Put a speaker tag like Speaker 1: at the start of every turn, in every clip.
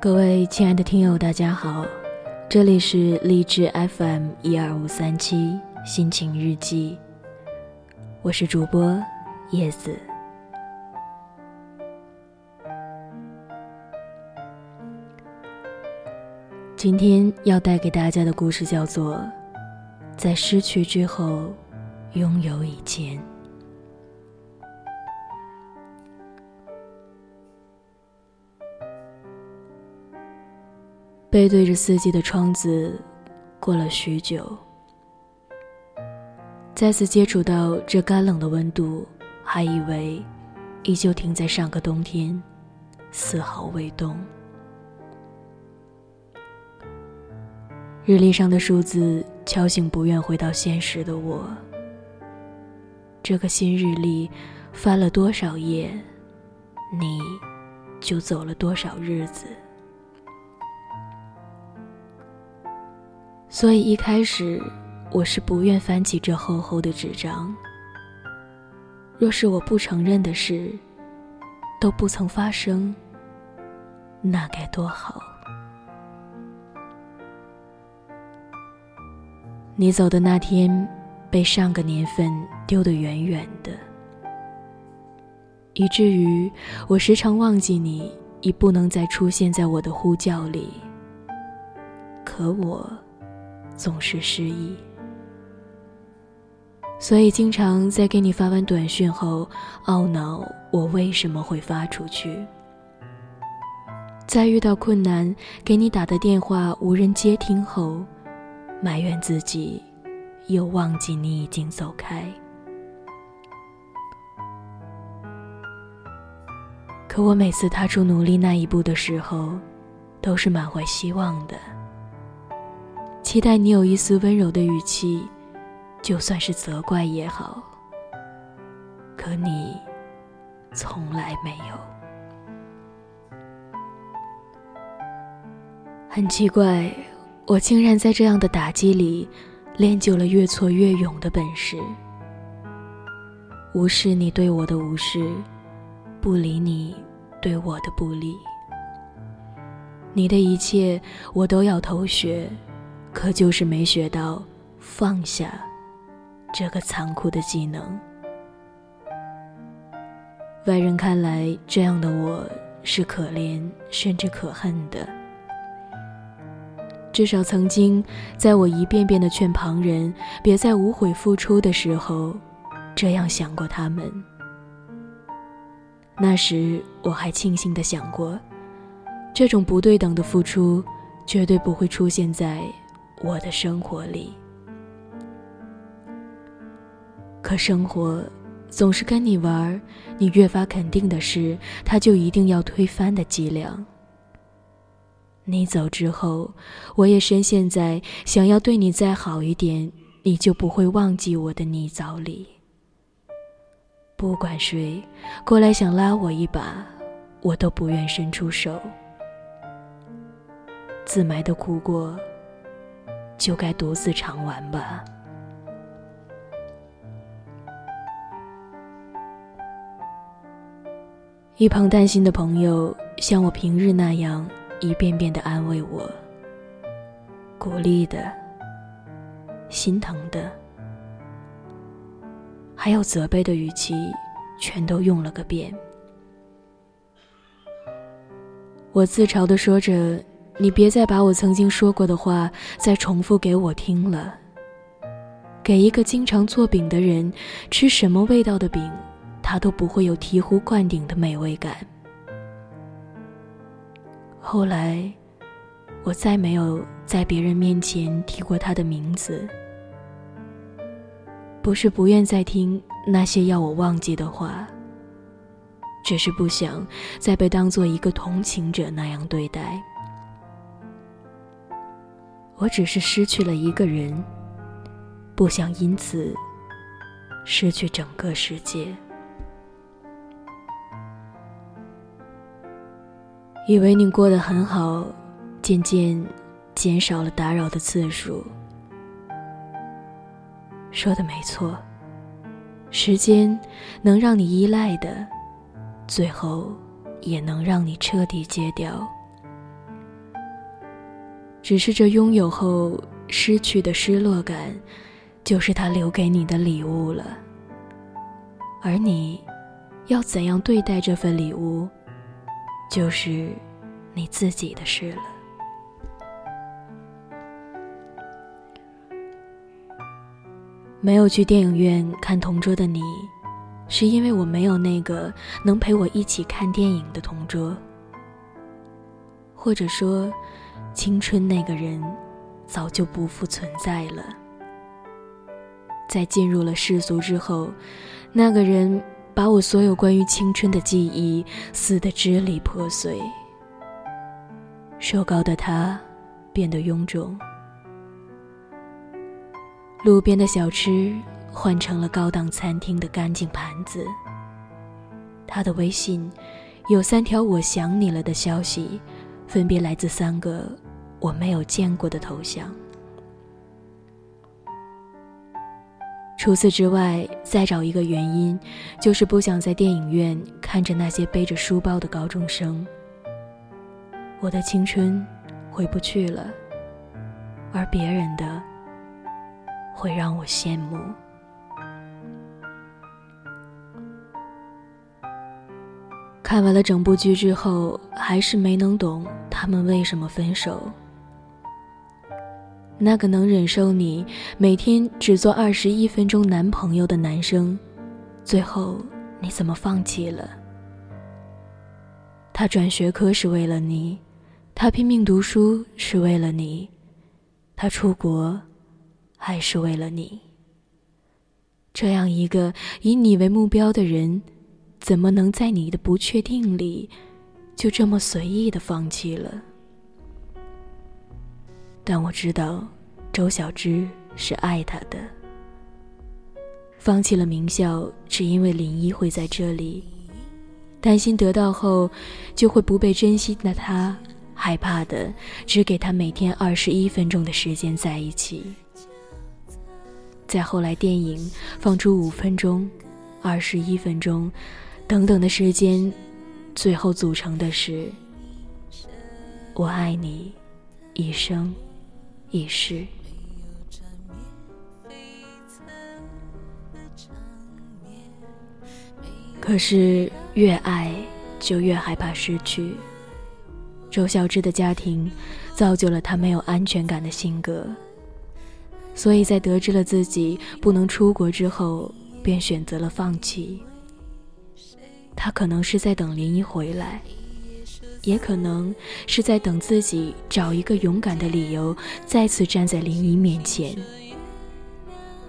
Speaker 1: 各位亲爱的听友，大家好，这里是励志 FM 一二五三七心情日记，我是主播叶子。今天要带给大家的故事叫做《在失去之后拥有以前》。背对着四季的窗子，过了许久，再次接触到这干冷的温度，还以为依旧停在上个冬天，丝毫未动。日历上的数字敲醒不愿回到现实的我。这个新日历翻了多少页，你就走了多少日子。所以一开始，我是不愿翻起这厚厚的纸张。若是我不承认的事都不曾发生，那该多好。你走的那天，被上个年份丢得远远的，以至于我时常忘记你，已不能再出现在我的呼叫里。可我。总是失忆，所以经常在给你发完短讯后，懊恼我为什么会发出去。在遇到困难给你打的电话无人接听后，埋怨自己，又忘记你已经走开。可我每次踏出努力那一步的时候，都是满怀希望的。期待你有一丝温柔的语气，就算是责怪也好。可你从来没有。很奇怪，我竟然在这样的打击里，练就了越挫越勇的本事。无视你对我的无视，不理你对我的不理。你的一切，我都要偷学。可就是没学到放下这个残酷的技能。外人看来，这样的我是可怜甚至可恨的。至少曾经，在我一遍遍的劝旁人别再无悔付出的时候，这样想过他们。那时我还庆幸的想过，这种不对等的付出绝对不会出现在。我的生活里，可生活总是跟你玩你越发肯定的是，他就一定要推翻的伎俩。你走之后，我也深陷在想要对你再好一点，你就不会忘记我的泥沼里。不管谁过来想拉我一把，我都不愿伸出手，自埋的苦果。就该独自尝完吧。一旁担心的朋友，像我平日那样一遍遍的安慰我，鼓励的、心疼的，还有责备的语气，全都用了个遍。我自嘲的说着。你别再把我曾经说过的话再重复给我听了。给一个经常做饼的人，吃什么味道的饼，他都不会有醍醐灌顶的美味感。后来，我再没有在别人面前提过他的名字，不是不愿再听那些要我忘记的话，只是不想再被当做一个同情者那样对待。我只是失去了一个人，不想因此失去整个世界。以为你过得很好，渐渐减少了打扰的次数。说的没错，时间能让你依赖的，最后也能让你彻底戒掉。只是这拥有后失去的失落感，就是他留给你的礼物了。而你，要怎样对待这份礼物，就是你自己的事了。没有去电影院看《同桌的你》，是因为我没有那个能陪我一起看电影的同桌，或者说，青春那个人早就不复存在了。在进入了世俗之后，那个人把我所有关于青春的记忆撕得支离破碎，瘦高的他变得臃肿。路边的小吃换成了高档餐厅的干净盘子。他的微信有三条“我想你了”的消息，分别来自三个我没有见过的头像。除此之外，再找一个原因，就是不想在电影院看着那些背着书包的高中生。我的青春回不去了，而别人的。会让我羡慕。看完了整部剧之后，还是没能懂他们为什么分手。那个能忍受你每天只做二十一分钟男朋友的男生，最后你怎么放弃了？他转学科是为了你，他拼命读书是为了你，他出国。还是为了你。这样一个以你为目标的人，怎么能在你的不确定里，就这么随意的放弃了？但我知道，周小芝是爱他的。放弃了名校，只因为林一会在这里，担心得到后就会不被珍惜的他，害怕的只给他每天二十一分钟的时间在一起。再后来，电影放出五分钟、二十一分钟等等的时间，最后组成的是“我爱你一生一世”。可是越爱就越害怕失去。周小栀的家庭造就了她没有安全感的性格。所以在得知了自己不能出国之后，便选择了放弃。他可能是在等林一回来，也可能是在等自己找一个勇敢的理由，再次站在林一面前。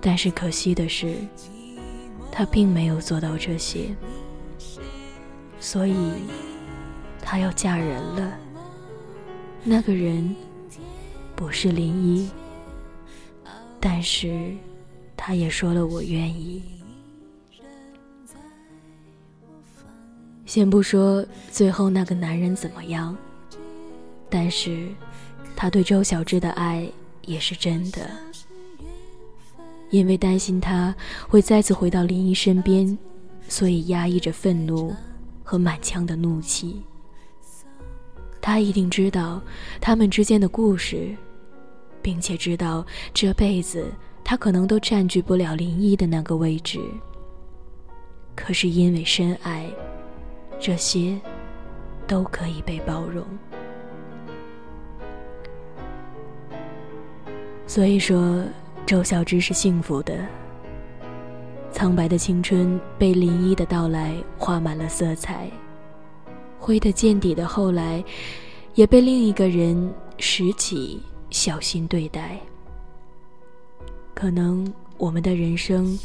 Speaker 1: 但是可惜的是，他并没有做到这些。所以，他要嫁人了。那个人，不是林一。但是，他也说了我愿意。先不说最后那个男人怎么样，但是，他对周小栀的爱也是真的。因为担心他会再次回到林一身边，所以压抑着愤怒和满腔的怒气。他一定知道他们之间的故事。并且知道这辈子他可能都占据不了林一的那个位置。可是因为深爱，这些都可以被包容。所以说，周小芝是幸福的。苍白的青春被林一的到来画满了色彩，灰的见底的后来，也被另一个人拾起。小心对待。可能我们的人生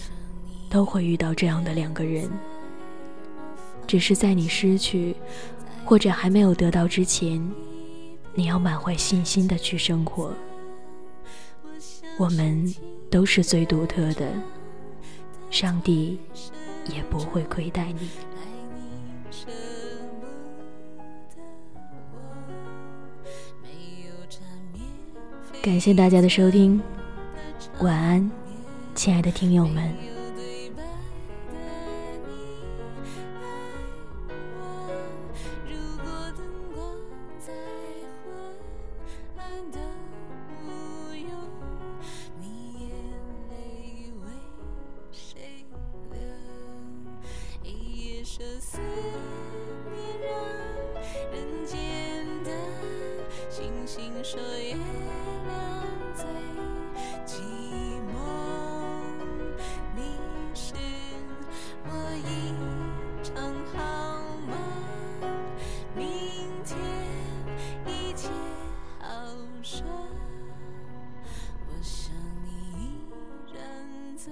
Speaker 1: 都会遇到这样的两个人，只是在你失去或者还没有得到之前，你要满怀信心的去生活。我们都是最独特的，上帝也不会亏待你。感谢大家的收听，晚安，亲爱的听友们。
Speaker 2: 在